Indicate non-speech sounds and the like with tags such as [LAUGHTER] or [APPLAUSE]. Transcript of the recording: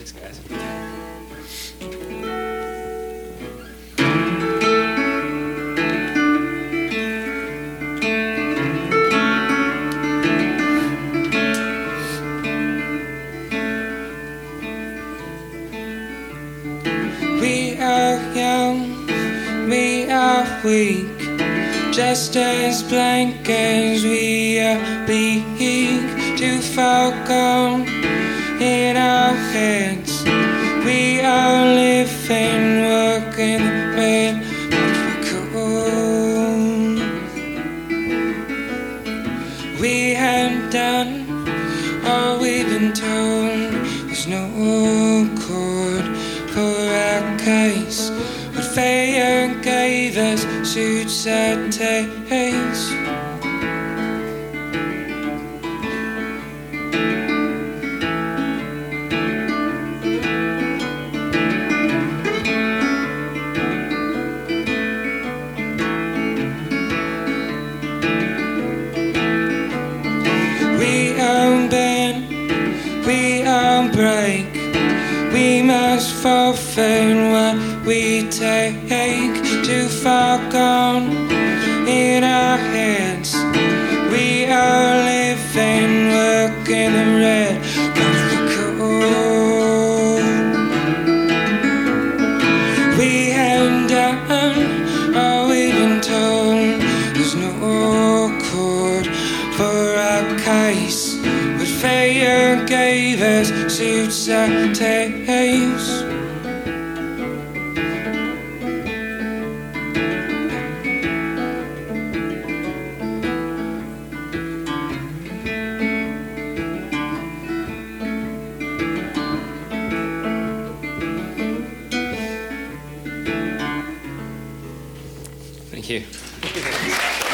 Thanks, guys. We are young, we are weak, just as blank as we are bleak. Too far gone but we're cold. We had done all we've been told. There's no court for our case. But Faye gave us suits and taste. We are break. We must forfeit what we take. Too far gone gave us suits and taste. [LAUGHS]